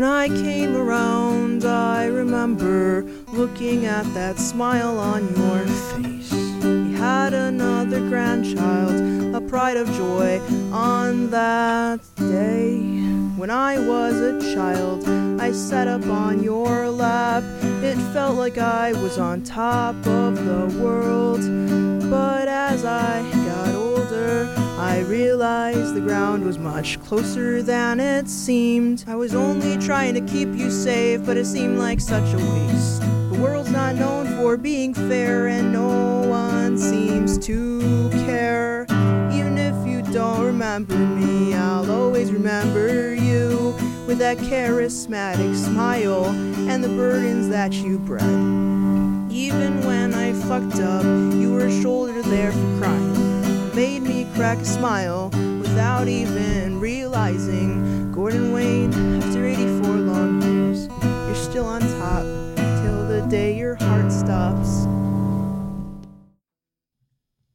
When I came around, I remember looking at that smile on your face. He had another grandchild, a pride of joy on that day. When I was a child, I sat up on your lap. It felt like I was on top of the world. Realized the ground was much closer than it seemed. I was only trying to keep you safe, but it seemed like such a waste. The world's not known for being fair, and no one seems to care. Even if you don't remember me, I'll always remember you with that charismatic smile and the burdens that you bred. Even when I fucked up, you were shoulder there for. Made me crack a smile without even realizing. Gordon Wayne, after 84 long years, you're still on top till the day you're stops.